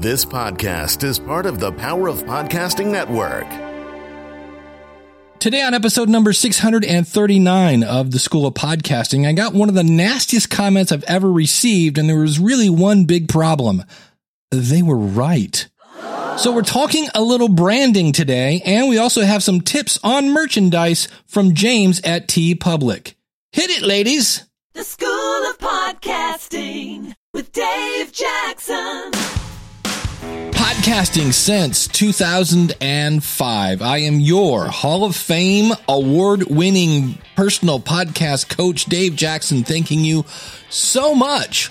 This podcast is part of the Power of Podcasting Network. Today, on episode number 639 of the School of Podcasting, I got one of the nastiest comments I've ever received, and there was really one big problem. They were right. So, we're talking a little branding today, and we also have some tips on merchandise from James at TeePublic. Hit it, ladies! The School of Podcasting with Dave Jackson. Podcasting since 2005. I am your Hall of Fame award winning personal podcast coach, Dave Jackson, thanking you so much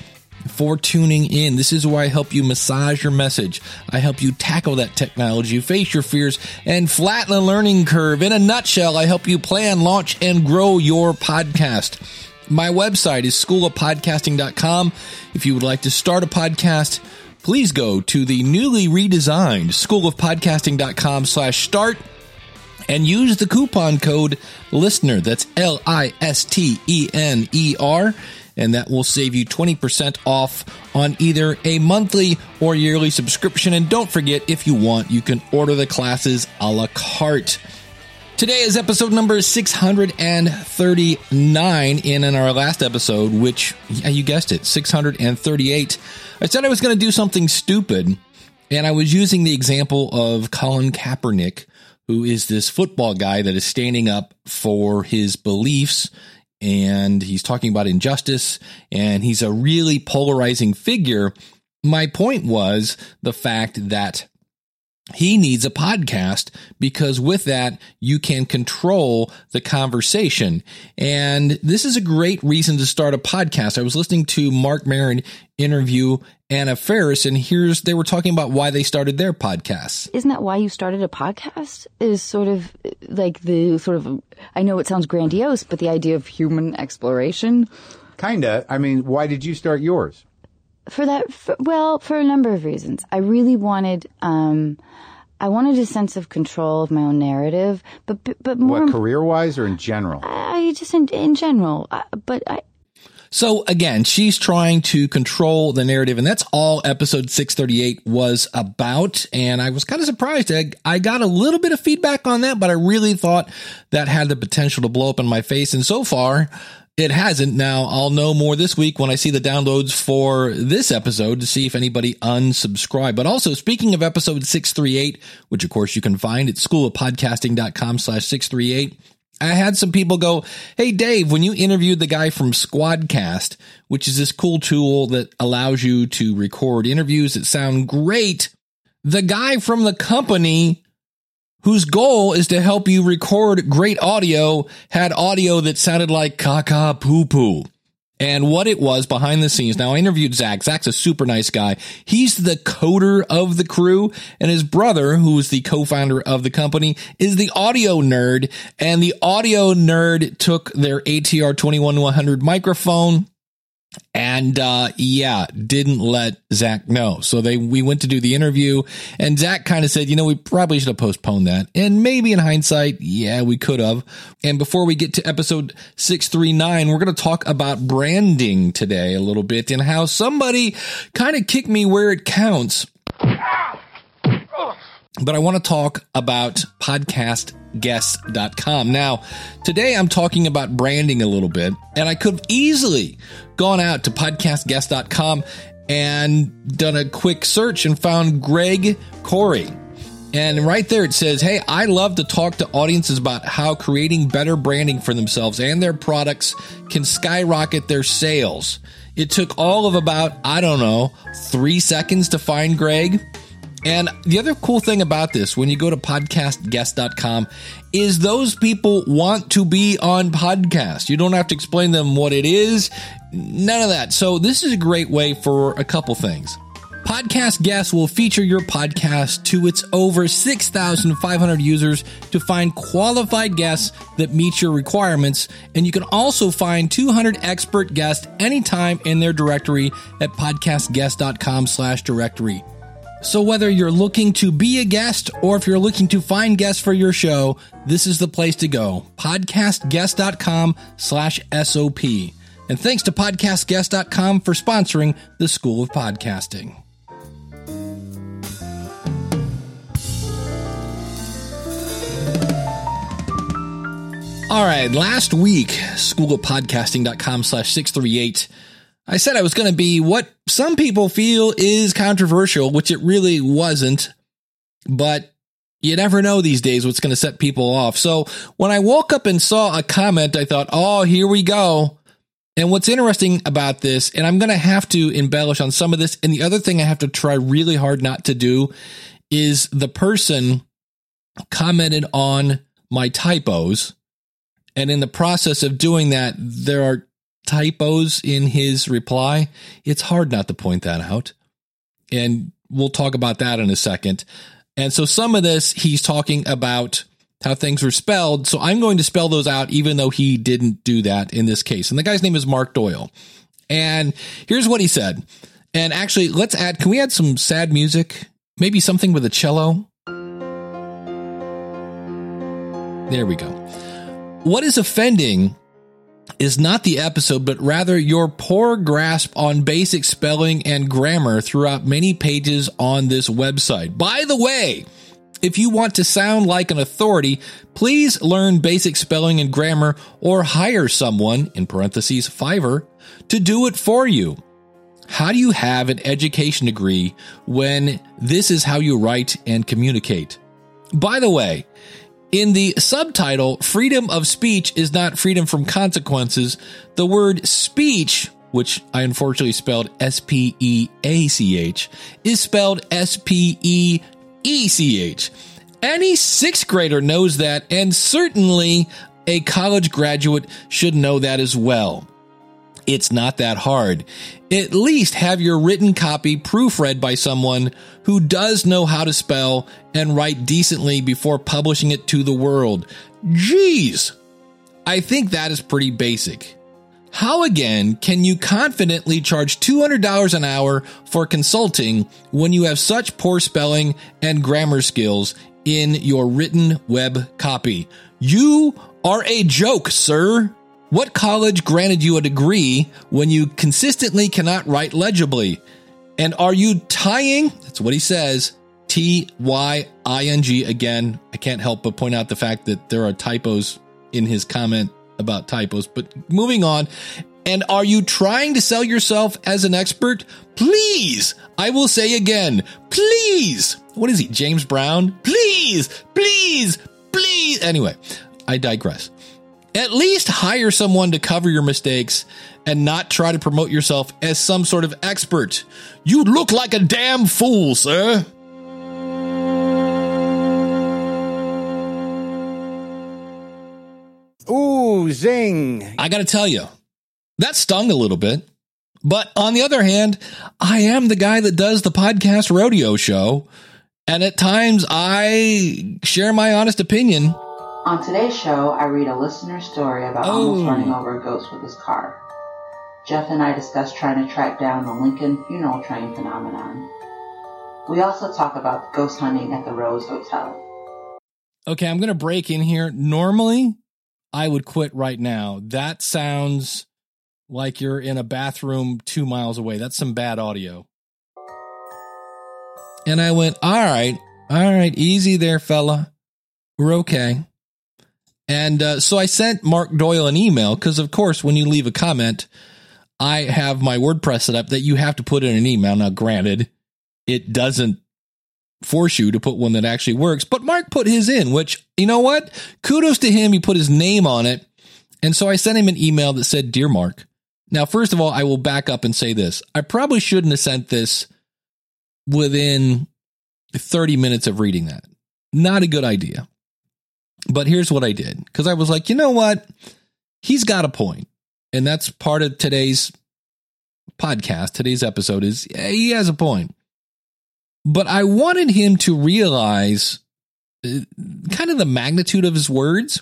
for tuning in. This is where I help you massage your message. I help you tackle that technology, face your fears, and flatten the learning curve. In a nutshell, I help you plan, launch, and grow your podcast. My website is schoolofpodcasting.com. If you would like to start a podcast, please go to the newly redesigned schoolofpodcasting.com slash start and use the coupon code listener. That's L I S T E N E R. And that will save you 20% off on either a monthly or yearly subscription. And don't forget, if you want, you can order the classes a la carte. Today is episode number 639. And in our last episode, which, yeah, you guessed it, 638, I said I was going to do something stupid. And I was using the example of Colin Kaepernick, who is this football guy that is standing up for his beliefs. And he's talking about injustice. And he's a really polarizing figure. My point was the fact that he needs a podcast because with that, you can control the conversation. And this is a great reason to start a podcast. I was listening to Marc Maron interview Anna Faris, and here's, they were talking about why they started their podcast. Isn't that why you started a podcast? Is sort of like the sort of, I know it sounds grandiose, but the idea of human exploration. Kinda. I mean, why did you start yours? For that, for, well, for a number of reasons. I really wanted, um, I wanted a sense of control of my own narrative, but but more What, career wise or in general? I just in, in general. I, but I, So again, she's trying to control the narrative, and that's all episode 638 was about. And I was kind of surprised. I, I got a little bit of feedback on that, but I really thought that had the potential to blow up in my face. And so far, it hasn't. Now I'll know more this week when I see the downloads for this episode to see if anybody unsubscribed. But also speaking of episode 638, which of course you can find at schoolofpodcasting.com slash 638. I had some people go, Hey, Dave, when you interviewed the guy from Squadcast, which is this cool tool that allows you to record interviews that sound great, the guy from the company whose goal is to help you record great audio had audio that sounded like caca poo poo. And what it was behind the scenes. Now I interviewed Zach. Zach's a super nice guy. He's the coder of the crew and his brother, who's the co-founder of the company, is the audio nerd. And the audio nerd took their ATR 2100 microphone and uh yeah didn't let zach know. So they we went to do the interview and zach kind of said you know we probably should have postponed that. And maybe in hindsight yeah we could have and before we get to episode 639 we're going to talk about branding today a little bit and how somebody kind of kicked me where it counts but I want to talk about podcastguests.com. Now, today I'm talking about branding a little bit, and I could have easily gone out to podcastguest.com and done a quick search and found Greg Corey. And right there it says, Hey, I love to talk to audiences about how creating better branding for themselves and their products can skyrocket their sales. It took all of about, I don't know, three seconds to find Greg. And the other cool thing about this, when you go to podcastguest.com, is those people want to be on podcast. You don't have to explain them what it is, none of that. So this is a great way for a couple things. Podcast guests will feature your podcast to its over 6,500 users to find qualified guests that meet your requirements. And you can also find 200 expert guests anytime in their directory at podcastguest.com slash directory. So, whether you're looking to be a guest or if you're looking to find guests for your show, this is the place to go. Podcastguest.com slash SOP. And thanks to podcastguest.com for sponsoring the School of Podcasting. All right, last week, schoolofpodcasting.com slash 638 I said I was going to be what some people feel is controversial, which it really wasn't. But you never know these days what's going to set people off. So when I woke up and saw a comment, I thought, oh, here we go. And what's interesting about this, and I'm going to have to embellish on some of this. And the other thing I have to try really hard not to do is the person commented on my typos. And in the process of doing that, there are typos in his reply. It's hard not to point that out. And we'll talk about that in a second. And so some of this, he's talking about how things were spelled. So I'm going to spell those out, even though he didn't do that in this case. And the guy's name is Mark Doyle. And here's what he said. And actually, let's add, can we add some sad music? Maybe something with a cello? There we go. What is offending is not the episode, but rather your poor grasp on basic spelling and grammar throughout many pages on this website. By the way, if you want to sound like an authority, please learn basic spelling and grammar or hire someone, in parentheses, Fiverr, to do it for you. How do you have an education degree when this is how you write and communicate? By the way, in the subtitle, freedom of speech is not freedom from consequences. The word speech, which I unfortunately spelled S P E A C H, is spelled S P E E C H. Any sixth grader knows that, and certainly a college graduate should know that as well. It's not that hard. At least have your written copy proofread by someone who does know how to spell and write decently before publishing it to the world. Jeez! I think that is pretty basic. How again can you confidently charge $200 an hour for consulting when you have such poor spelling and grammar skills in your written web copy? You are a joke, sir. What college granted you a degree when you consistently cannot write legibly? And are you tying? That's what he says. T Y I N G. Again, I can't help but point out the fact that there are typos in his comment about typos. But moving on. And are you trying to sell yourself as an expert? Please, I will say again, please. What is he, James Brown? Please, please, please. Anyway, I digress. At least hire someone to cover your mistakes and not try to promote yourself as some sort of expert. You look like a damn fool, sir. Ooh, zing. I got to tell you, that stung a little bit. But on the other hand, I am the guy that does the podcast rodeo show. And at times I share my honest opinion. On today's show, I read a listener story about Oh. almost running over a ghost with his car. Jeff and I discuss trying to track down the Lincoln funeral train phenomenon. We also talk about ghost hunting at the Rose Hotel. Okay, I'm going to break in here. Normally, I would quit right now. That sounds like you're in a bathroom two miles away. That's some bad audio. And I went, all right, all right, easy there, fella. We're okay. And uh, so I sent Mark Doyle an email because, of course, when you leave a comment, I have my WordPress set up that you have to put in an email. Now, granted, it doesn't force you to put one that actually works. But Mark put his in, which, you know what? Kudos to him. He put his name on it. And so I sent him an email that said, Dear Mark. Now, first of all, I will back up and say this. I probably shouldn't have sent this within 30 minutes of reading that. Not a good idea. But here's what I did because I was like, you know what? He's got a point. And that's part of today's podcast, today's episode is he has a point but I wanted him to realize uh, kind of the magnitude of his words.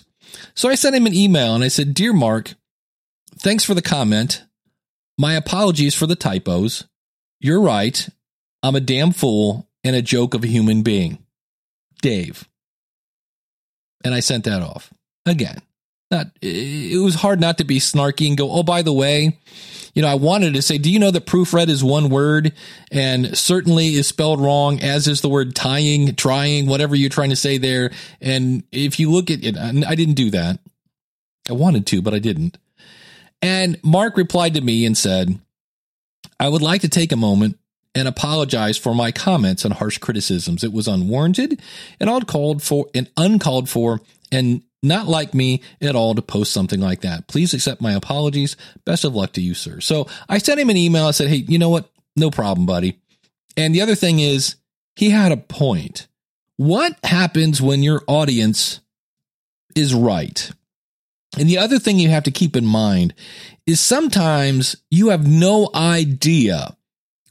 So I sent him an email and I said, Dear Mark, thanks for the comment. My apologies for the typos. You're right. I'm a damn fool and a joke of a human being. Dave. And I sent that off again. Not, it was hard not to be snarky and go, oh, by the way, you know, I wanted to say, do you know that proofread is one word and certainly is spelled wrong, as is the word tying, trying, whatever you're trying to say there. And if you look at it, I didn't do that. I wanted to, but I didn't. And Mark replied to me and said, I would like to take a moment and apologize for my comments and harsh criticisms. It was unwarranted and uncalled for and uncalled for and not like me at all to post something like that. Please accept my apologies. Best of luck to you, sir. So I sent him an email. I said, Hey, you know what? No problem, buddy. And the other thing is, he had a point. What happens when your audience is right? And the other thing you have to keep in mind is sometimes you have no idea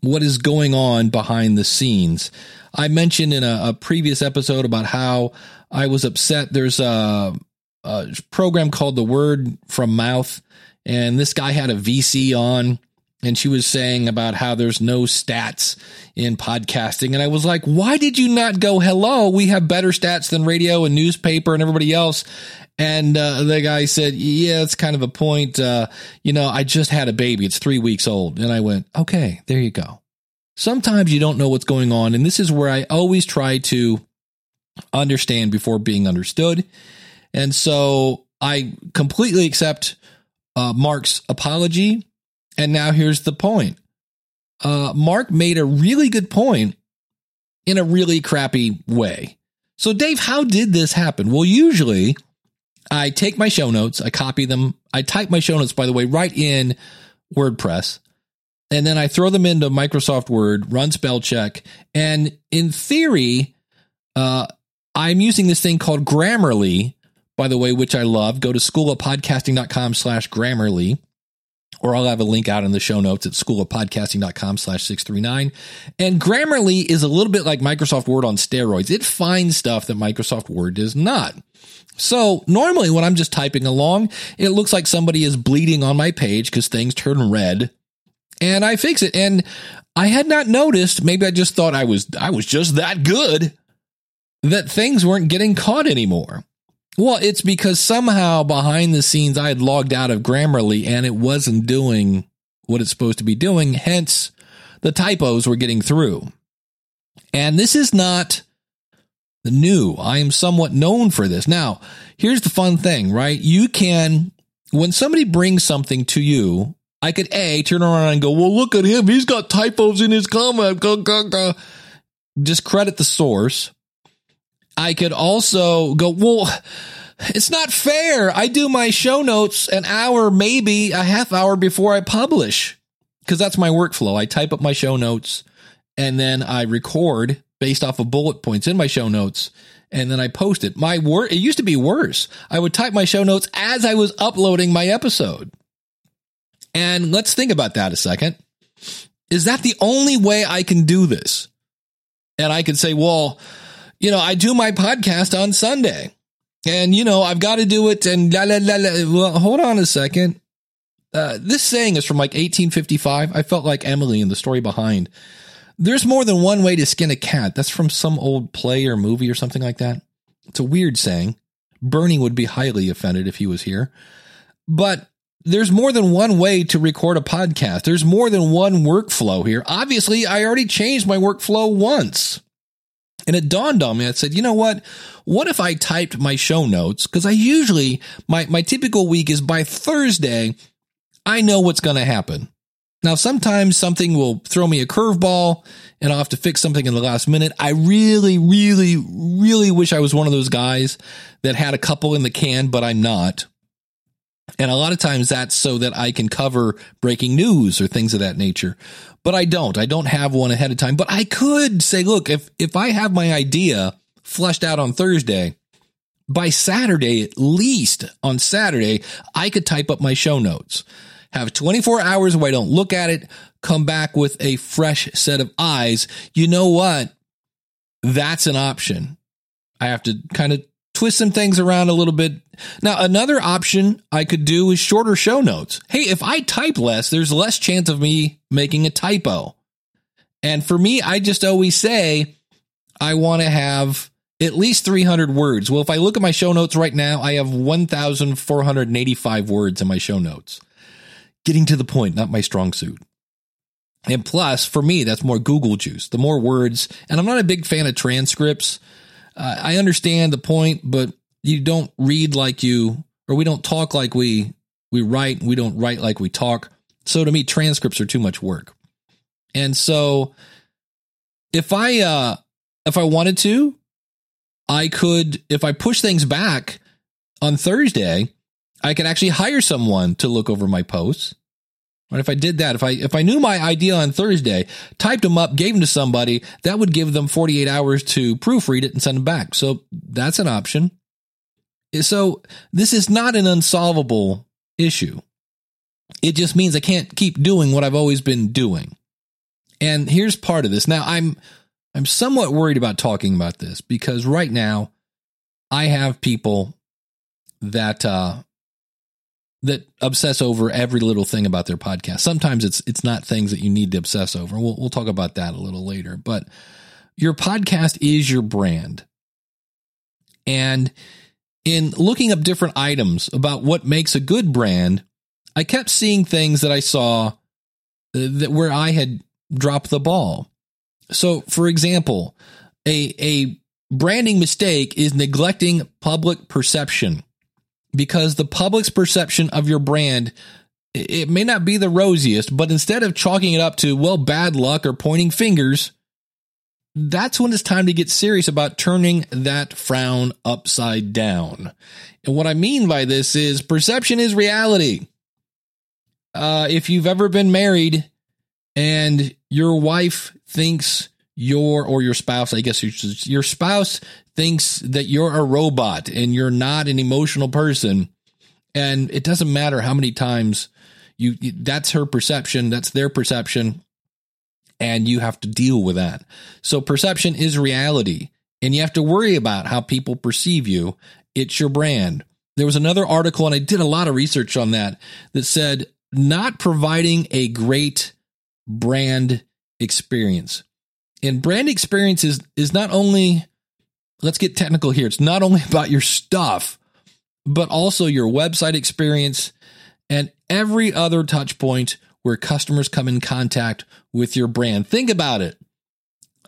what is going on behind the scenes. I mentioned in a, a previous episode about how I was upset. There's a, a program called The Word from Mouth, and this guy had a VC on and she was saying about how there's no stats in podcasting. And i was like why did you not go hello we have better stats than radio and newspaper and everybody else? And uh, the guy said yeah it's kind of a point uh, you know i just had a baby. It's three weeks old. And i went okay there you go. Sometimes you don't know what's going on. And this is where i always try to understand before being understood. And so i completely accept uh, mark's apology and now here's the point. Uh, Mark made a really good point in a really crappy way. So, Dave, how did this happen? Well, usually I take my show notes, I copy them, I type my show notes, by the way, right in WordPress, and then I throw them into Microsoft Word, run spell check, and in theory, uh, I'm using this thing called Grammarly, by the way, which I love. Go to schoolofpodcasting.com slash Grammarly or I'll have a link out in the show notes at schoolofpodcasting.com slash 639. And Grammarly is a little bit like Microsoft Word on steroids. It finds stuff that Microsoft Word does not. So normally when I'm just typing along, it looks like somebody is bleeding on my page because things turn red and I fix it. And I had not noticed, maybe I just thought I was, I was just that good that things weren't getting caught anymore. Well, it's because somehow behind the scenes I had logged out of Grammarly and it wasn't doing what it's supposed to be doing. Hence, the typos were getting through. And this is not new. I am somewhat known for this. Now, here's the fun thing, right? You can, when somebody brings something to you, I could A, turn around and go, well, look at him. He's got typos in his comment. Just credit the source. I could also go, well, it's not fair. I do my show notes an hour, maybe a half hour before I publish because that's my workflow. I type up my show notes and then I record based off of bullet points in my show notes and then I post it. My work, it used to be worse. I would type my show notes as I was uploading my episode. And let's think about that a second. Is that the only way I can do this? And I could say, well, you know, I do my podcast on Sunday and, you know, I've got to do it and la, la, la, la. Well, hold on a second. Uh, this saying is from like 1855. I felt like Emily in the story behind. There's more than one way to skin a cat. That's from some old play or movie or something like that. It's a weird saying. Bernie would be highly offended if he was here. But there's more than one way to record a podcast. There's more than one workflow here. Obviously, I already changed my workflow once. And it dawned on me. I said, you know what? What if I typed my show notes? Because I usually, my, my typical week is by Thursday, I know what's going to happen. Now, sometimes something will throw me a curveball and I'll have to fix something in the last minute. I really, really, really wish I was one of those guys that had a couple in the can, but I'm not. And a lot of times that's so that I can cover breaking news or things of that nature. But I don't. I don't have one ahead of time. But I could say, look, if if I have my idea fleshed out on Thursday, by Saturday, at least on Saturday, I could type up my show notes. Have 24 hours where I don't look at it, come back with a fresh set of eyes. You know what? That's an option. I have to kind of twist some things around a little bit. Now, another option I could do is shorter show notes. Hey, if I type less, there's less chance of me making a typo. And for me, I just always say I want to have at least 300 words. Well, if I look at my show notes right now, I have 1,485 words in my show notes. Getting to the point, not my strong suit. And plus, for me, that's more Google juice. The more words, and I'm not a big fan of transcripts uh, I understand the point, but you don't read like you or we don't talk like we we write, we don't write like we talk. So to me, transcripts are too much work. And so if I uh if I wanted to, I could if I push things back on Thursday, I could actually hire someone to look over my posts. Right? If I did that, if I if I knew my idea on Thursday, typed them up, gave them to somebody, that would give them 48 hours to proofread it and send them back. So that's an option. So this is not an unsolvable issue. It just means I can't keep doing what I've always been doing. And here's part of this. Now I'm I'm somewhat worried about talking about this because right now I have people that uh that obsess over every little thing about their podcast. Sometimes it's it's not things that you need to obsess over. We'll we'll talk about that a little later, but your podcast is your brand. And in looking up different items about what makes a good brand, I kept seeing things that I saw uh, that where I had dropped the ball. So, for example, a a branding mistake is neglecting public perception because the public's perception of your brand it may not be the rosiest, but instead of chalking it up to well bad luck or pointing fingers, that's when it's time to get serious about turning that frown upside down. And what I mean by this is perception is reality. Uh, if you've ever been married and your wife thinks your or your spouse, I guess your spouse thinks that you're a robot and you're not an emotional person, and it doesn't matter how many times you that's her perception, that's their perception, and you have to deal with that. So perception is reality, and you have to worry about how people perceive you. It's your brand. There was another article, and I did a lot of research on that, that said not providing a great brand experience. And brand experience is, is not only, let's get technical here, it's not only about your stuff, but also your website experience and every other touch point where customers come in contact with your brand. Think about it.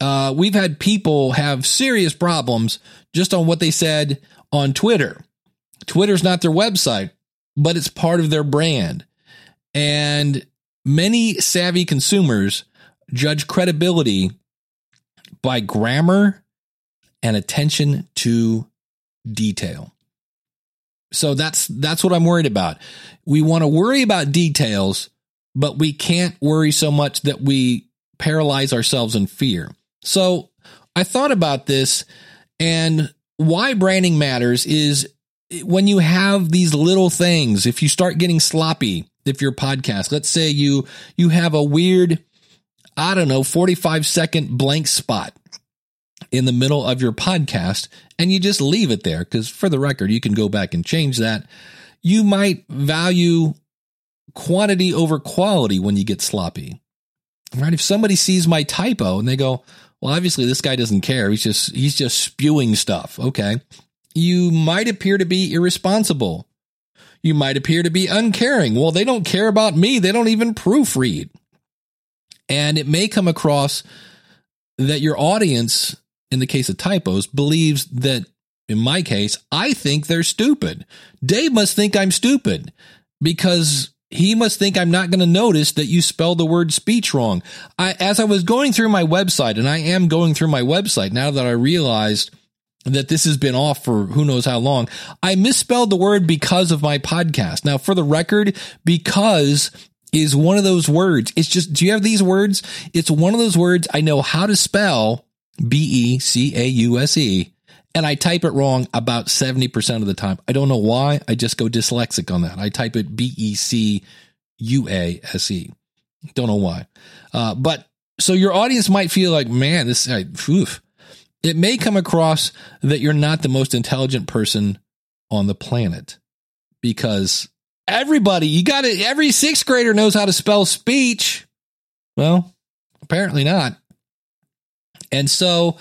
Uh, we've had people have serious problems just on what they said on Twitter. Twitter's not their website, but it's part of their brand. And many savvy consumers judge credibility by grammar and attention to detail. So that's that's what I'm worried about. We want to worry about details, but we can't worry so much that we paralyze ourselves in fear. So I thought about this and why branding matters is when you have these little things, if you start getting sloppy, if your podcast, let's say you you have a weird I don't know, 45 second blank spot in the middle of your podcast and you just leave it there because for the record you can go back and change that you might value quantity over quality when you get sloppy right? If somebody sees my typo and they go well obviously this guy doesn't care. He's just he's just spewing stuff. Okay. You might appear to be irresponsible. You might appear to be uncaring. Well they don't care about me. They don't even proofread. And it may come across that your audience in the case of typos, believes that in my case, I think they're stupid. Dave must think I'm stupid because he must think I'm not going to notice that you spelled the word speech wrong. I, as I was going through my website, and I am going through my website now that I realized that this has been off for who knows how long, I misspelled the word because of my podcast. Now, for the record, because is one of those words. It's just, do you have these words? It's one of those words I know how to spell B E C A U S E, and I type it wrong about 70% of the time. I don't know why. I just go dyslexic on that. I type it B E C U A S E. Don't know why. Uh, but so your audience might feel like, man, this, I, oof. it may come across that you're not the most intelligent person on the planet because everybody, you got it. Every sixth grader knows how to spell speech. Well, apparently not. And so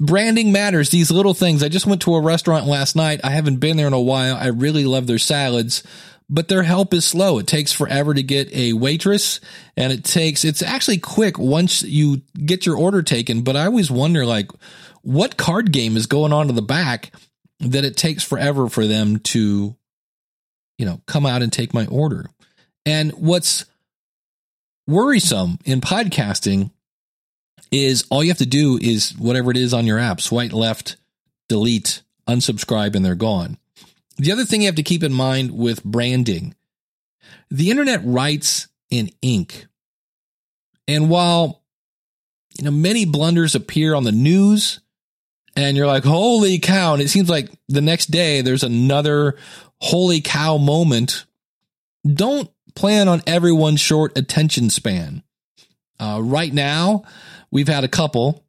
branding matters. These little things. I just went to a restaurant last night. I haven't been there in a while. I really love their salads, but their help is slow. It takes forever to get a waitress and it takes, it's actually quick once you get your order taken. But I always wonder like what card game is going on in the back that it takes forever for them to you know, come out and take my order. And what's worrisome in podcasting is all you have to do is whatever it is on your app, swipe left, delete, unsubscribe, and they're gone. The other thing you have to keep in mind with branding, the internet writes in ink. And while you know many blunders appear on the news and you're like, holy cow. And it seems like the next day there's another holy cow moment. Don't plan on everyone's short attention span. Uh, right now, we've had a couple.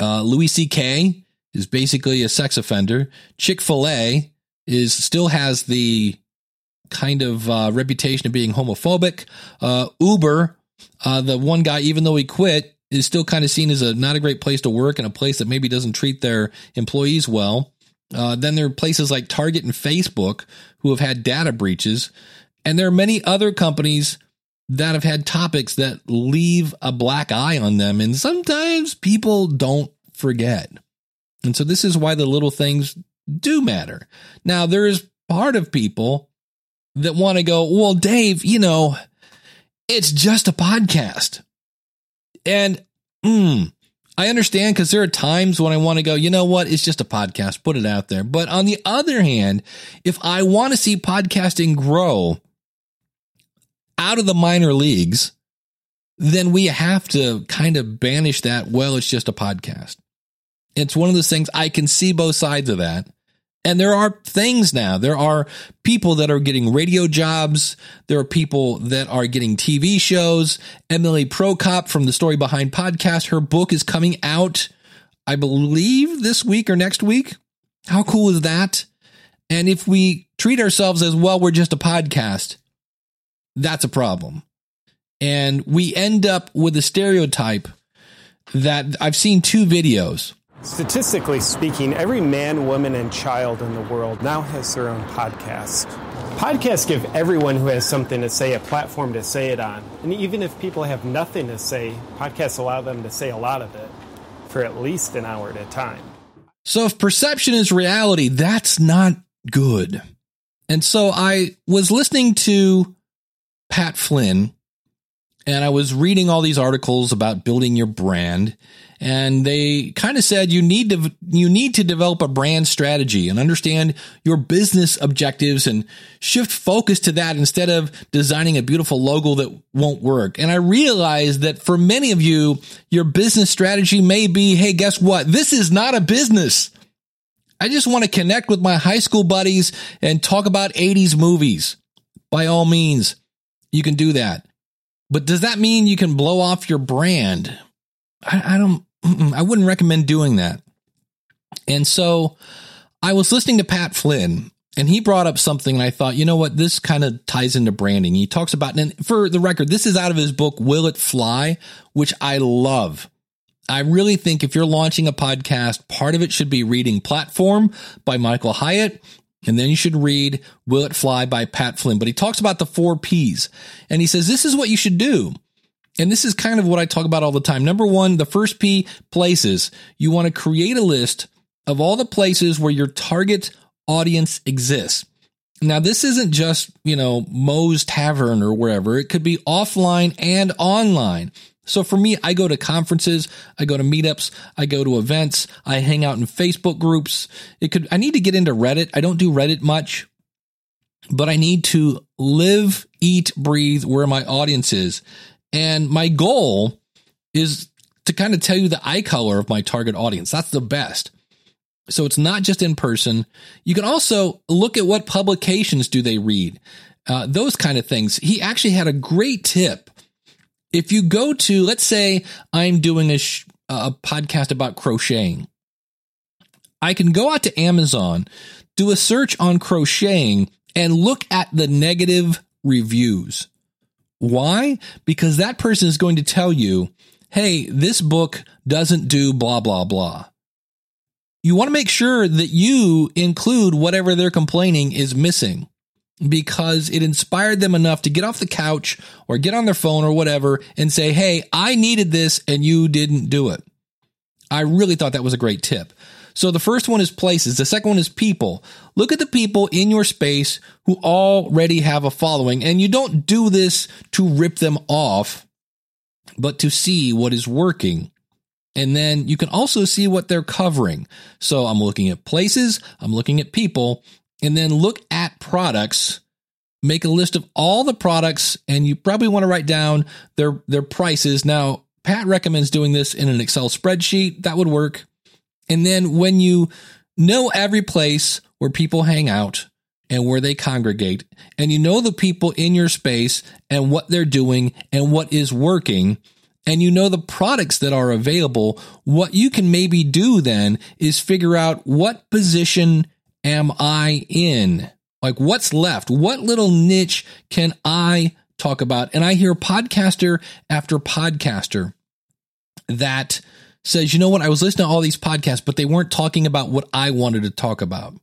Uh, Louis C.K. is basically a sex offender. Chick fil A is still has the kind of uh, reputation of being homophobic. Uh, Uber, uh, the one guy, even though he quit, is still kind of seen as a not a great place to work and a place that maybe doesn't treat their employees well. Uh, then there are places like Target and Facebook who have had data breaches, and there are many other companies that have had topics that leave a black eye on them, and sometimes people don't forget. And so this is why the little things do matter. Now there is part of people that want to go, well, Dave, you know, it's just a podcast. And mm, I understand because there are times when I want to go, you know what? It's just a podcast, put it out there. But on the other hand, if I want to see podcasting grow out of the minor leagues, then we have to kind of banish that. Well, it's just a podcast. It's one of those things I can see both sides of that. And there are things now. There are people that are getting radio jobs. There are people that are getting TV shows. Emily Prokop from the Story Behind podcast, her book is coming out, I believe, this week or next week. How cool is that? And if we treat ourselves as well, we're just a podcast, that's a problem. And we end up with a stereotype that I've seen two videos Statistically speaking, every man, woman, and child in the world now has their own podcast. Podcasts give everyone who has something to say a platform to say it on. And even if people have nothing to say, podcasts allow them to say a lot of it for at least an hour at a time. So if perception is reality, that's not good. And so I was listening to Pat Flynn and I was reading all these articles about building your brand and they kind of said you need to you need to develop a brand strategy and understand your business objectives and shift focus to that instead of designing a beautiful logo that won't work. And I realized that for many of you your business strategy may be hey guess what this is not a business. I just want to connect with my high school buddies and talk about 80s movies. By all means, you can do that. But does that mean you can blow off your brand? I, I don't I wouldn't recommend doing that. And so I was listening to Pat Flynn and he brought up something and I thought, you know what, this kind of ties into branding. He talks about, and for the record, this is out of his book, Will It Fly, which I love. I really think if you're launching a podcast, part of it should be reading Platform by Michael Hyatt. And then you should read Will It Fly by Pat Flynn. But he talks about the four P's. And he says, this is what you should do. And this is kind of what I talk about all the time. Number one, the first P places. You want to create a list of all the places where your target audience exists. Now, this isn't just, you know, Moe's Tavern or wherever. It could be offline and online. So for me, I go to conferences, I go to meetups, I go to events, I hang out in Facebook groups. It could, I need to get into Reddit. I don't do Reddit much, but I need to live, eat, breathe where my audience is. And my goal is to kind of tell you the eye color of my target audience. That's the best. So it's not just in person. You can also look at what publications do they read, uh, those kind of things. He actually had a great tip. If you go to, let's say I'm doing a, sh- a podcast about crocheting, I can go out to Amazon, do a search on crocheting, and look at the negative reviews. Why? Because that person is going to tell you, hey, this book doesn't do blah, blah, blah. You want to make sure that you include whatever they're complaining is missing because it inspired them enough to get off the couch or get on their phone or whatever and say, Hey, I needed this and you didn't do it. I really thought that was a great tip. So the first one is places. The second one is people. Look at the people in your space who already have a following. And you don't do this to rip them off, but to see what is working. And then you can also see what they're covering. So I'm looking at places, I'm looking at people, and then look at products. Make a list of all the products, and you probably want to write down their their prices. Now, Pat recommends doing this in an Excel spreadsheet. That would work. And then when you know every place where people hang out and where they congregate, and you know the people in your space and what they're doing and what is working, and you know the products that are available, what you can maybe do then is figure out what position am I in? Like what's left? What little niche can I talk about? And I hear podcaster after podcaster that says, you know what? I was listening to all these podcasts, but they weren't talking about what I wanted to talk about.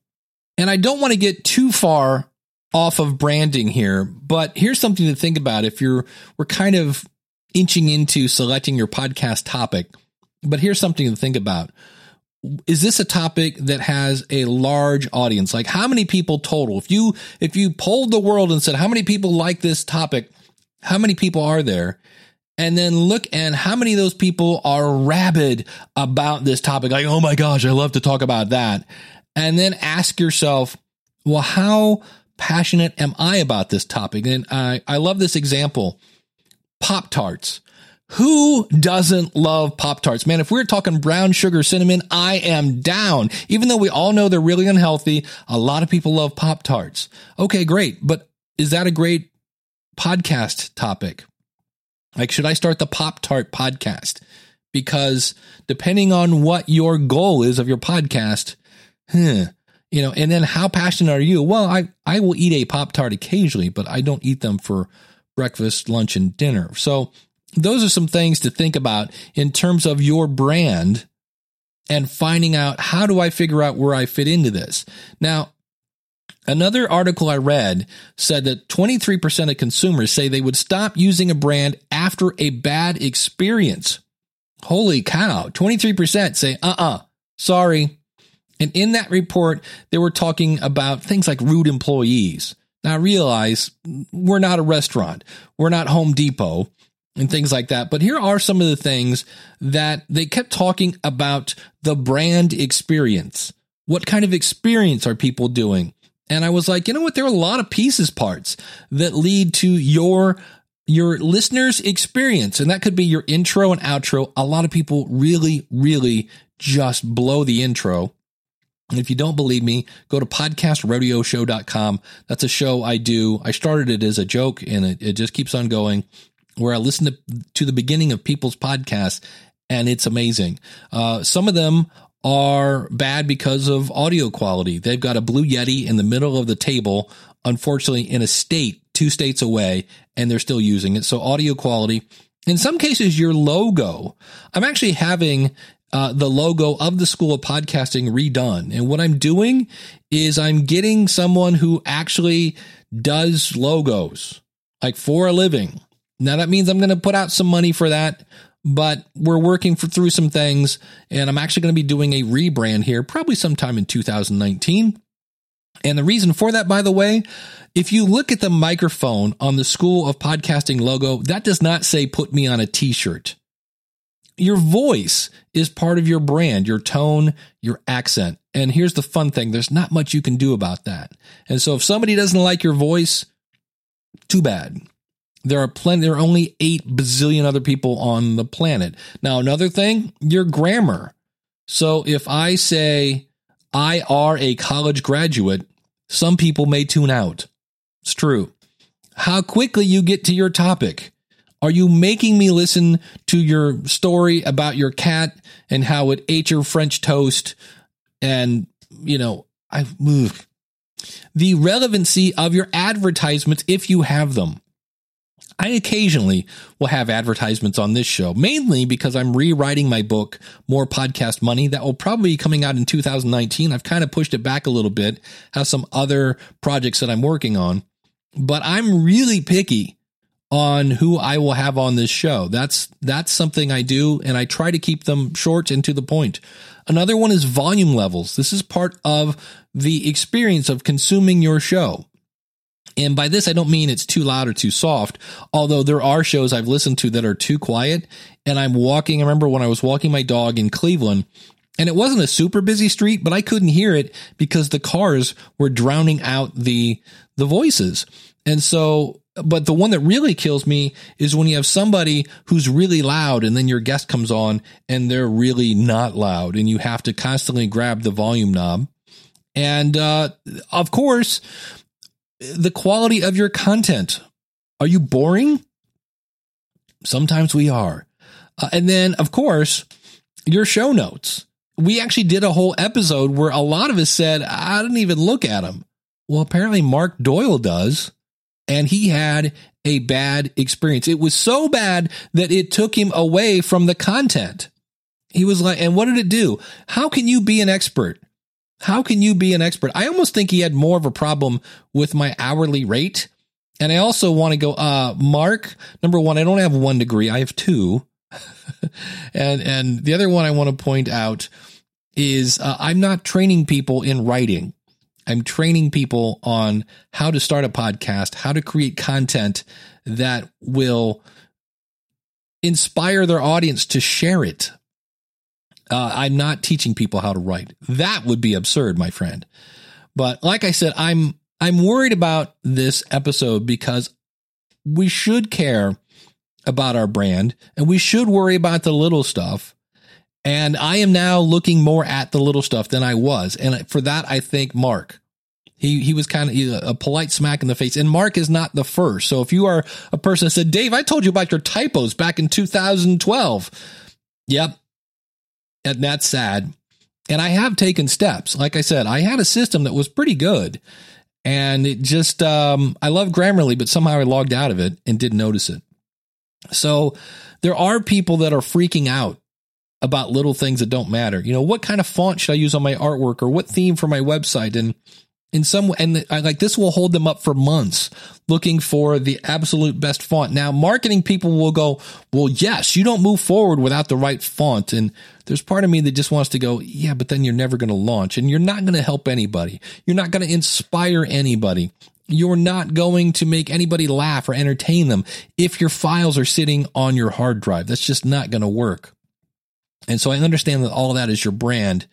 And I don't want to get too far off of branding here, but here's something to think about if you're, we're kind of inching into selecting your podcast topic, but here's something to think about. Is this a topic that has a large audience? Like how many people total? If you, if you polled the world and said, how many people like this topic? How many people are there? and then look and how many of those people are rabid about this topic like oh my gosh i love to talk about that and then ask yourself well how passionate am i about this topic and i i love this example pop tarts who doesn't love Pop Tarts? Man, if we're talking brown sugar cinnamon, I am down. Even though we all know they're really unhealthy, a lot of people love Pop Tarts. Okay, great. But is that a great podcast topic? Like, should I start the Pop Tart podcast? Because depending on what your goal is of your podcast, huh, you know, and then how passionate are you? Well, I, I will eat a Pop Tart occasionally, but I don't eat them for breakfast, lunch, and dinner. So those are some things to think about in terms of your brand and finding out how do I figure out where I fit into this. Now, Another article I read said that 23% of consumers say they would stop using a brand after a bad experience. Holy cow. 23% say, uh uh-uh, uh, sorry. And in that report, they were talking about things like rude employees. Now realize we're not a restaurant. We're not Home Depot and things like that. But here are some of the things that they kept talking about the brand experience. What kind of experience are people doing? And I was like, you know what? There are a lot of pieces parts that lead to your your listeners experience. And that could be your intro and outro. A lot of people really, really just blow the intro. And if you don't believe me, go to podcastrodeoshow.com. That's a show I do. I started it as a joke and it, it just keeps on going where I listen to, to the beginning of people's podcasts and it's amazing. Uh, some of them are bad because of audio quality. They've got a Blue Yeti in the middle of the table, unfortunately, in a state two states away, and they're still using it. So, audio quality. In some cases, your logo. I'm actually having uh, the logo of the School of Podcasting redone. And what I'm doing is I'm getting someone who actually does logos, like for a living. Now, that means I'm going to put out some money for that but we're working for, through some things and I'm actually going to be doing a rebrand here probably sometime in 2019. And the reason for that, by the way, if you look at the microphone on the School of Podcasting logo, that does not say put me on a t-shirt. Your voice is part of your brand, your tone, your accent. And here's the fun thing. There's not much you can do about that. And so if somebody doesn't like your voice, too bad. There are plenty, there are only 8 bazillion other people on the planet. Now, another thing, your grammar. So if I say I are a college graduate, some people may tune out. It's true. How quickly you get to your topic. Are you making me listen to your story about your cat and how it ate your French toast? And, you know, I move the relevancy of your advertisements if you have them. I occasionally will have advertisements on this show, mainly because I'm rewriting my book, More Podcast Money, that will probably be coming out in 2019. I've kind of pushed it back a little bit, have some other projects that I'm working on, but I'm really picky on who I will have on this show. That's that's something I do and I try to keep them short and to the point. Another one is volume levels. This is part of the experience of consuming your show. And by this, I don't mean it's too loud or too soft, although there are shows I've listened to that are too quiet. And I'm walking, I remember when I was walking my dog in Cleveland, and it wasn't a super busy street, but I couldn't hear it because the cars were drowning out the, the voices. And so, but the one that really kills me is when you have somebody who's really loud and then your guest comes on and they're really not loud and you have to constantly grab the volume knob. And, uh, of course, the quality of your content. Are you boring? Sometimes we are. Uh, and then, of course, your show notes. We actually did a whole episode where a lot of us said, I didn't even look at them. Well, apparently Mark Doyle does. And he had a bad experience. It was so bad that it took him away from the content. He was like, and what did it do? How can you be an expert? How can you be an expert? I almost think he had more of a problem with my hourly rate. And I also want to go, uh, Mark, number one, I don't have one degree. I have two. and, and the other one I want to point out is, uh, I'm not training people in writing. I'm training people on how to start a podcast, how to create content that will inspire their audience to share it. Uh, I'm not teaching people how to write. That would be absurd, my friend. But like I said, I'm I'm worried about this episode because we should care about our brand and we should worry about the little stuff. And I am now looking more at the little stuff than I was. And for that, I thank Mark. He, he was kind of a polite smack in the face. And Mark is not the first. So if you are a person that said, Dave, I told you about your typos back in 2012. Yep. And that's sad. And I have taken steps. Like I said, I had a system that was pretty good. And it just, um, I love Grammarly, but somehow I logged out of it and didn't notice it. So there are people that are freaking out about little things that don't matter. You know, what kind of font should I use on my artwork or what theme for my website? And in some and I like this will hold them up for months looking for the absolute best font. Now, marketing people will go, well, yes, you don't move forward without the right font. And there's part of me that just wants to go, yeah, but then you're never going to launch and you're not going to help anybody. You're not going to inspire anybody. You're not going to make anybody laugh or entertain them if your files are sitting on your hard drive. That's just not going to work. And so I understand that all that is your brand.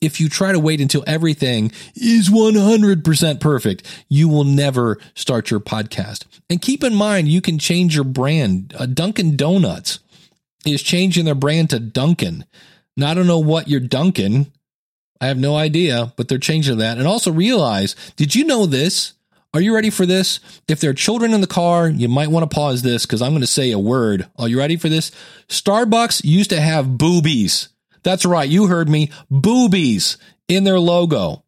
If you try to wait until everything is 100% perfect, you will never start your podcast. And keep in mind, you can change your brand. Uh, Dunkin' Donuts is changing their brand to Dunkin'. Now, I don't know what you're Dunkin'. I have no idea, but they're changing that. And also realize, did you know this? Are you ready for this? If there are children in the car, you might want to pause this because I'm going to say a word. Are you ready for this? Starbucks used to have boobies. That's right. You heard me. Boobies in their logo.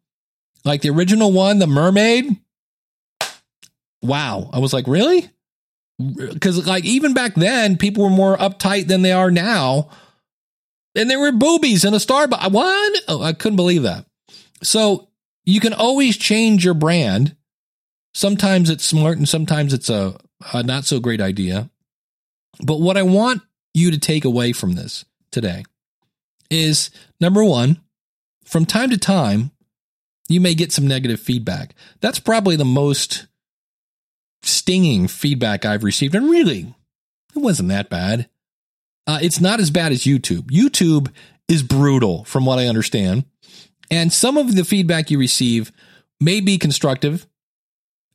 Like the original one, the mermaid. Wow. I was like, really? Because like even back then, people were more uptight than they are now. And there were boobies in a Starbucks. What? Oh, I couldn't believe that. So you can always change your brand Sometimes it's smart and sometimes it's a, a not so great idea. But what I want you to take away from this today is number one, from time to time, you may get some negative feedback. That's probably the most stinging feedback I've received. And really, it wasn't that bad. Uh, it's not as bad as YouTube. YouTube is brutal, from what I understand. And some of the feedback you receive may be constructive,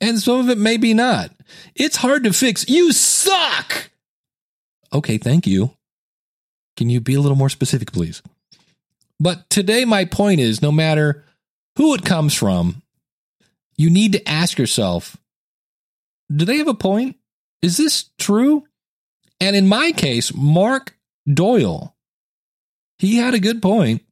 and some of it may be not. It's hard to fix. You suck. Okay, thank you. Can you be a little more specific, please? But today, my point is no matter who it comes from, you need to ask yourself do they have a point? Is this true? And in my case, Mark Doyle, he had a good point,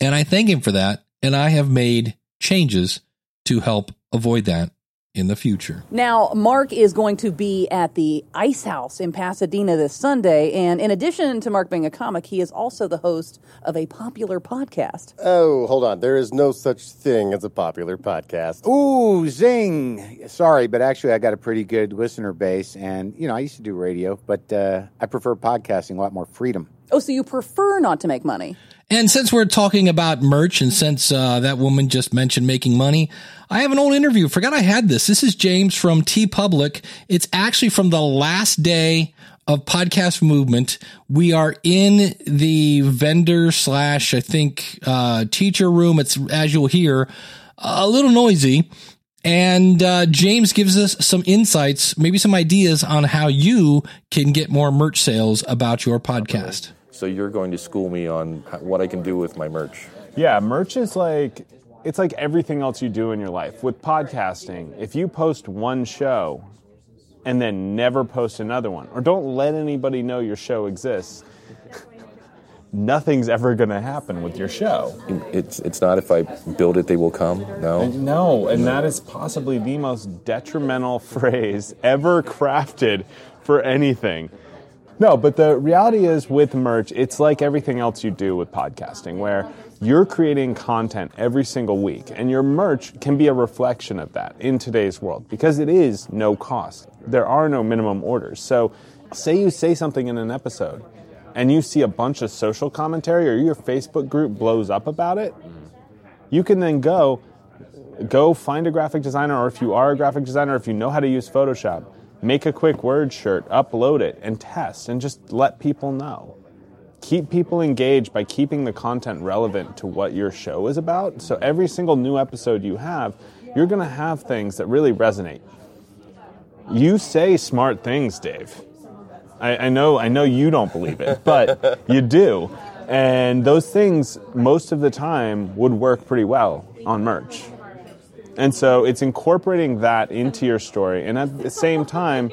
And I thank him for that. And I have made changes to help avoid that in the future. Now, Mark is going to be at the Ice House in Pasadena this Sunday. And in addition to Mark being a comic, he is also the host of a popular podcast. Oh, hold on. There is no such thing as a popular podcast. Ooh, zing! Sorry, but actually, I got a pretty good listener base, and you know, I used to do radio, but uh, I prefer podcasting. A lot more freedom. Oh, so you prefer not to make money? And since we're talking about merch and since uh, that woman just mentioned making money, I have an old interview. Forgot I had this. This is James from TeePublic. It's actually from the last day of podcast movement. We are in the vendor slash, I think, uh, teacher room. It's, as you'll hear, a little noisy. And uh, James gives us some insights, maybe some ideas on how you can get more merch sales about your podcast. So you're going to school me on what I can do with my merch. Yeah, merch is like it's like everything else you do in your life. With podcasting, if you post one show and then never post another one or don't let anybody know your show exists, nothing's ever going to happen with your show. It's it's not if I build it they will come. No. No, and that is possibly the most detrimental phrase ever crafted for anything. No, but the reality is with merch, it's like everything else you do with podcasting, where you're creating content every single week, and your merch can be a reflection of that in today's world because it is no cost. There are no minimum orders. So, say you say something in an episode and you see a bunch of social commentary or your Facebook group blows up about it, you can then go go find a graphic designer or if you are a graphic designer if you know how to use photoshop make a quick word shirt upload it and test and just let people know keep people engaged by keeping the content relevant to what your show is about so every single new episode you have you're going to have things that really resonate you say smart things dave I, I know I know you don't believe it, but you do. And those things most of the time would work pretty well on merch. And so it's incorporating that into your story and at the same time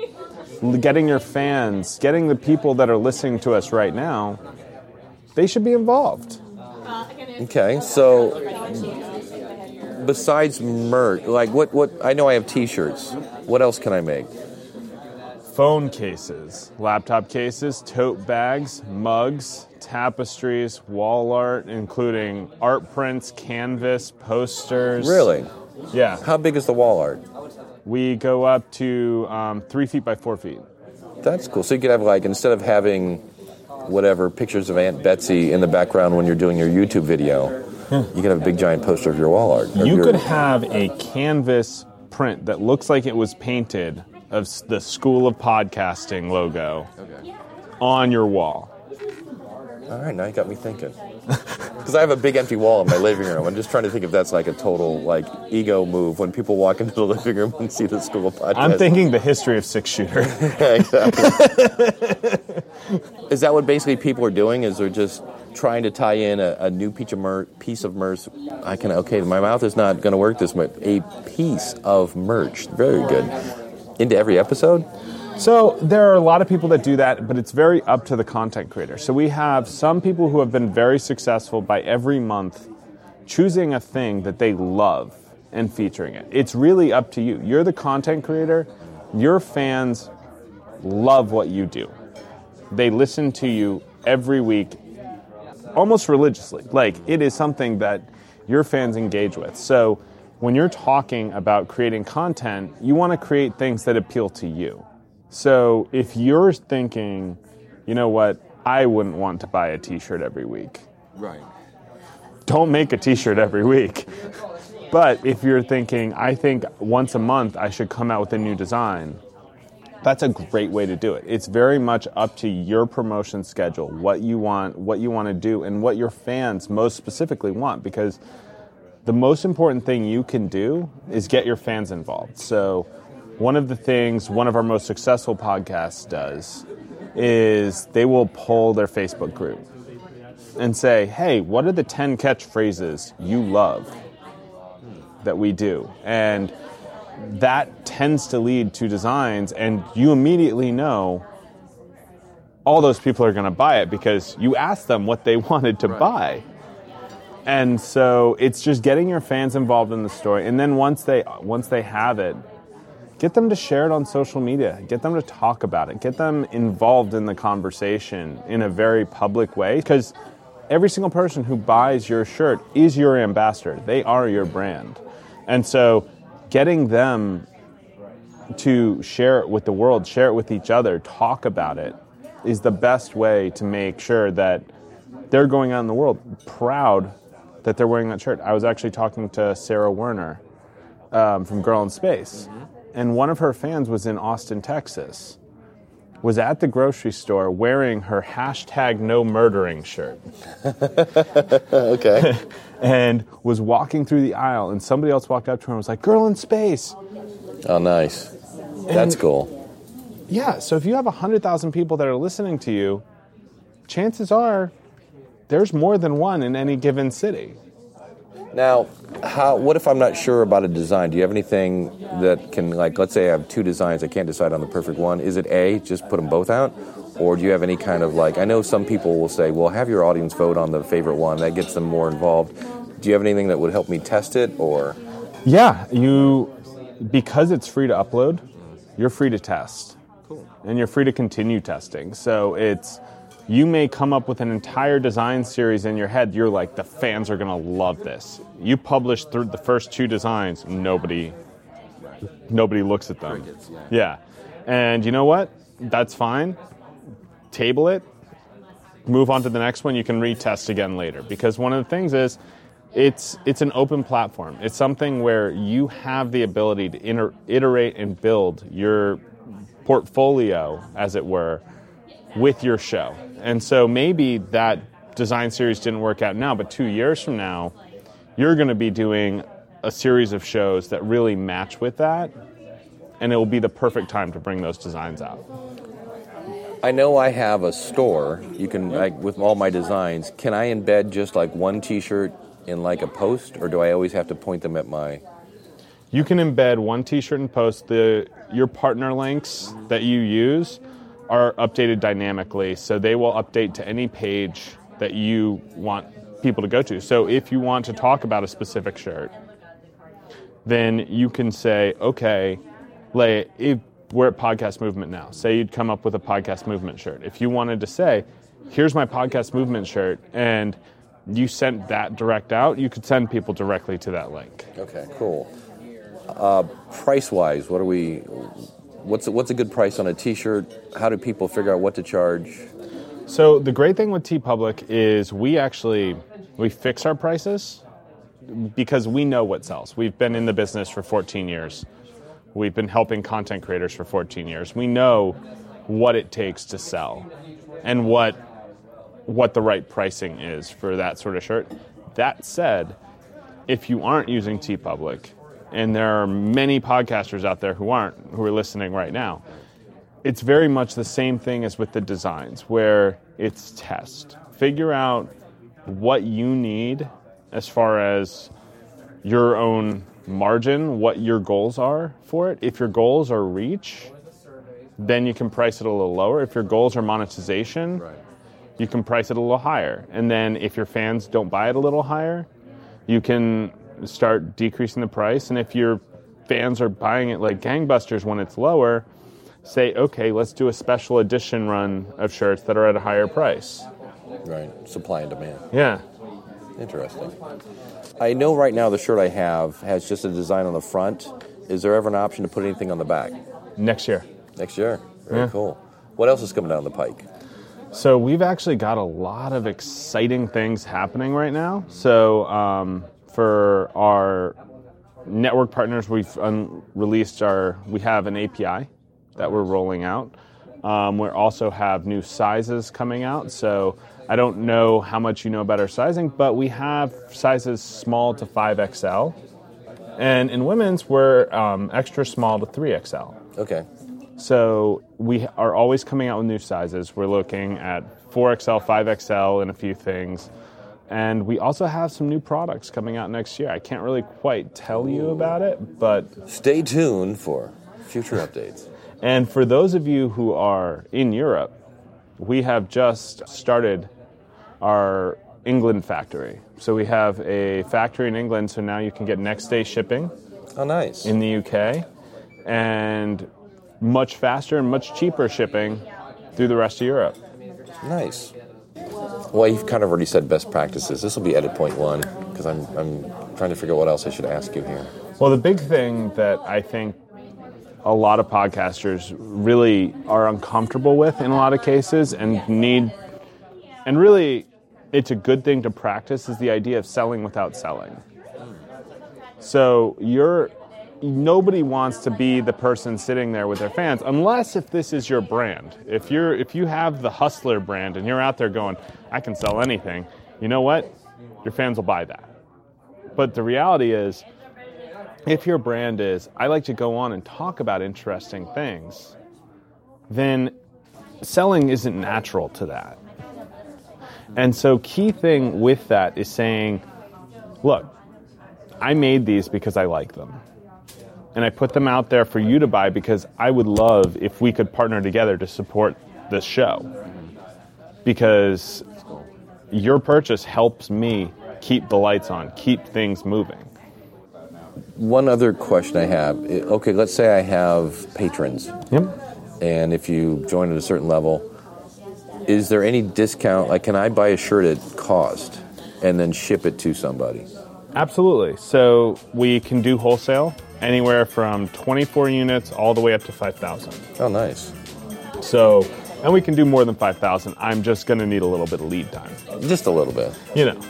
getting your fans, getting the people that are listening to us right now, they should be involved. Okay, so besides merch, like what what I know I have T-shirts. What else can I make? phone cases, laptop cases, tote bags, mugs, tapestries, wall art, including art prints, canvas, posters. Really? Yeah. How big is the wall art? We go up to um, three feet by four feet. That's cool. So you could have like instead of having whatever pictures of Aunt Betsy in the background when you're doing your YouTube video, you could have a big giant poster of your wall art. You your- could have a canvas print that looks like it was painted of the School of Podcasting logo on your wall. All right, now you got me thinking. Because I have a big empty wall in my living room. I'm just trying to think if that's like a total like ego move when people walk into the living room and see the school podcast. I'm thinking the history of six shooter. exactly. is that what basically people are doing? Is they're just trying to tie in a, a new piece of mer- piece of merch? I can okay, my mouth is not going to work this much. A piece of merch, very good, into every episode. So there are a lot of people that do that, but it's very up to the content creator. So we have some people who have been very successful by every month choosing a thing that they love and featuring it. It's really up to you. You're the content creator. Your fans love what you do. They listen to you every week almost religiously. Like it is something that your fans engage with. So when you're talking about creating content, you want to create things that appeal to you. So if you're thinking, you know what, I wouldn't want to buy a t-shirt every week. Right. Don't make a t-shirt every week. But if you're thinking, I think once a month I should come out with a new design, that's a great way to do it. It's very much up to your promotion schedule, what you want, what you want to do, and what your fans most specifically want. Because the most important thing you can do is get your fans involved. So, one of the things one of our most successful podcasts does is they will poll their Facebook group and say, hey, what are the 10 catchphrases you love that we do? And that tends to lead to designs, and you immediately know all those people are going to buy it because you asked them what they wanted to buy. And so it's just getting your fans involved in the story, and then once they once they have it, get them to share it on social media, get them to talk about it, get them involved in the conversation in a very public way because every single person who buys your shirt is your ambassador. They are your brand. And so getting them to share it with the world, share it with each other, talk about it is the best way to make sure that they're going out in the world proud that they're wearing that shirt. I was actually talking to Sarah Werner um, from Girl in Space, and one of her fans was in Austin, Texas, was at the grocery store wearing her hashtag no murdering shirt. okay. and was walking through the aisle, and somebody else walked up to her and was like, Girl in Space. Oh, nice. That's And- cool. Yeah, so if you have 100,000 people that are listening to you, chances are there's more than one in any given city. Now, how? What if I'm not sure about a design? Do you have anything that can, like, let's say I have two designs, I can't decide on the perfect one. Is it A, just put them both out, or do you have any kind of like? I know some people will say, "Well, have your audience vote on the favorite one." That gets them more involved. Do you have anything that would help me test it, or? Yeah, you because it's free to upload, you're free to test. Cool. And you're free to continue testing. So it's you may come up with an entire design series in your head. You're like, the fans are gonna love this. You publish through the first two designs, nobody nobody looks at them. Yeah. And you know what? That's fine. Table it. Move on to the next one. You can retest again later. Because one of the things is it's it's an open platform. It's something where you have the ability to iter- iterate and build your portfolio, as it were, with your show. And so maybe that design series didn't work out now, but two years from now, you're going to be doing a series of shows that really match with that, and it will be the perfect time to bring those designs out. I know I have a store. You can like with all my designs. Can I embed just like one T-shirt in like a post, or do I always have to point them at my? You can embed one T-shirt and post. The your partner links that you use are updated dynamically, so they will update to any page that you want people to go to. So if you want to talk about a specific shirt, then you can say, okay, lay if we're at podcast movement now. Say you'd come up with a podcast movement shirt. If you wanted to say, here's my podcast movement shirt, and you sent that direct out, you could send people directly to that link. Okay, cool. Uh, price wise, what are we? What's a, what's a good price on a T-shirt? How do people figure out what to charge? So the great thing with TeePublic is we actually we fix our prices because we know what sells. We've been in the business for 14 years. We've been helping content creators for 14 years. We know what it takes to sell and what what the right pricing is for that sort of shirt. That said, if you aren't using TeePublic, and there are many podcasters out there who aren't, who are listening right now, it's very much the same thing as with the designs, where it's test. Figure out what you need as far as your own margin, what your goals are for it. If your goals are reach, then you can price it a little lower. If your goals are monetization, you can price it a little higher. And then if your fans don't buy it a little higher, you can start decreasing the price. And if your fans are buying it like gangbusters when it's lower, say, okay, let's do a special edition run of shirts that are at a higher price. Right, supply and demand. Yeah. Interesting. I know right now the shirt I have has just a design on the front. Is there ever an option to put anything on the back? Next year. Next year. Very Yeah. cool. What else is coming down the pike? So we've actually got a lot of exciting things happening right now. So um, for our network partners, we've un- released our. We have an API that we're rolling out. Um, we also have new sizes coming out. So I don't know how much you know about our sizing, but we have sizes small to 5XL. And in women's, we're um, extra small to 3XL. Okay. So we are always coming out with new sizes. We're looking at 4XL, 5XL, and a few things. And we also have some new products coming out next year. I can't really quite tell you about it, but stay tuned for future updates. And for those of you who are in Europe, we have just started our England factory. So we have a factory in England, so now you can get next day shipping. Oh, nice. In the UK. and much faster and much cheaper shipping through the rest of Europe. Nice. Well, you've kind of already said best practices. This will be edit point one because I'm, I'm trying to figure out what else I should ask you here. Well, the big thing that I think a lot of podcasters really are uncomfortable with in a lot of cases and need, and really it's a good thing to practice is the idea of selling without selling. So you're nobody wants to be the person sitting there with their fans unless if this is your brand. If you're if you have the hustler brand and you're out there going, I can sell anything, you know what? Your fans will buy that. But the reality is if your brand is I like to go on and talk about interesting things, then selling isn't natural to that. And so key thing with that is saying, look, I made these because I like them. And I put them out there for you to buy because I would love if we could partner together to support this show. Because your purchase helps me keep the lights on, keep things moving. One other question I have. Okay, let's say I have patrons. Yep. And if you join at a certain level, is there any discount? Like, can I buy a shirt at cost and then ship it to somebody? Absolutely. So we can do wholesale anywhere from 24 units all the way up to 5,000. Oh, nice. So, and we can do more than 5,000. I'm just going to need a little bit of lead time. Just a little bit. You know.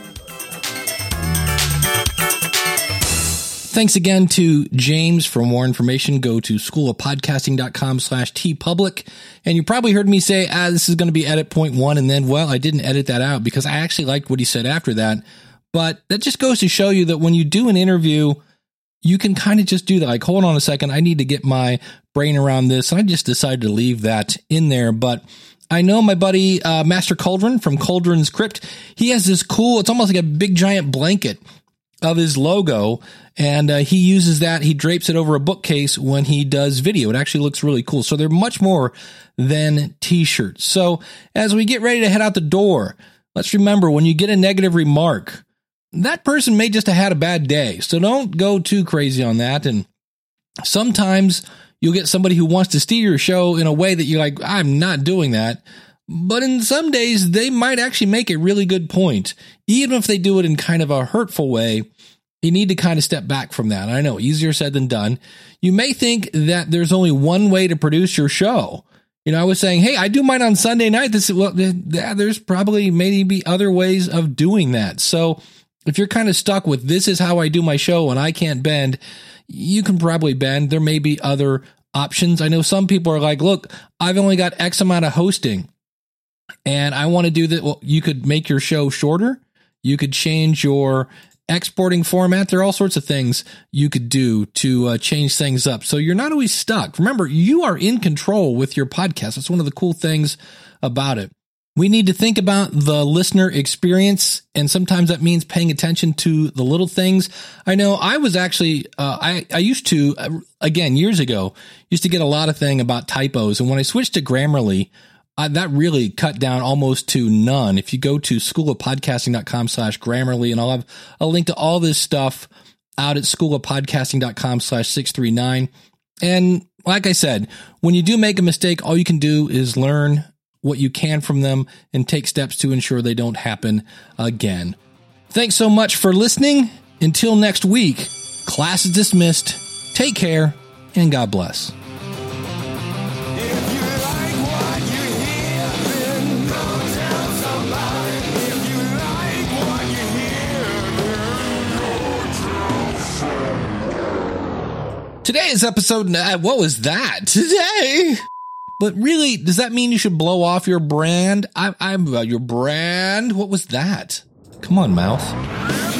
Thanks again to James. For more information, go to schoolofpodcasting.com slash tpublic. And you probably heard me say, ah, this is going to be edit point one. And then, well, I didn't edit that out because I actually liked what he said after that. But that just goes to show you that when you do an interview, you can kind of just do that. Like, hold on a second. I need to get my brain around this. And I just decided to leave that in there. But I know my buddy, uh, Master Cauldron from Cauldron's Crypt. He has this cool, it's almost like a big giant blanket of his logo and uh, he uses that he drapes it over a bookcase when he does video it actually looks really cool so they're much more than t-shirts so as we get ready to head out the door let's remember when you get a negative remark that person may just have had a bad day so don't go too crazy on that and sometimes you'll get somebody who wants to steer your show in a way that you're like i'm not doing that but in some days, they might actually make a really good point. Even if they do it in kind of a hurtful way, you need to kind of step back from that. I know, easier said than done. You may think that there's only one way to produce your show. You know, I was saying, hey, I do mine on Sunday night. This well, there's probably maybe other ways of doing that. So if you're kind of stuck with this is how I do my show and I can't bend, you can probably bend. There may be other options. I know some people are like, look, I've only got X amount of hosting and I want to do that. Well, you could make your show shorter. You could change your exporting format. There are all sorts of things you could do to uh, change things up. So you're not always stuck. Remember, you are in control with your podcast. That's one of the cool things about it. We need to think about the listener experience, and sometimes that means paying attention to the little things. I know I was actually, uh, I, I used to, uh, again, years ago, used to get a lot of thing about typos. And when I switched to Grammarly, uh, that really cut down almost to none. If you go to schoolofpodcasting.com slash Grammarly, and I'll have a link to all this stuff out at schoolofpodcasting.com slash 639. And like I said, when you do make a mistake, all you can do is learn what you can from them and take steps to ensure they don't happen again. Thanks so much for listening. Until next week, class is dismissed. Take care and God bless. Today's episode, uh, what was that? Today? But really, does that mean you should blow off your brand? I, I'm about your brand. What was that? Come on, mouth.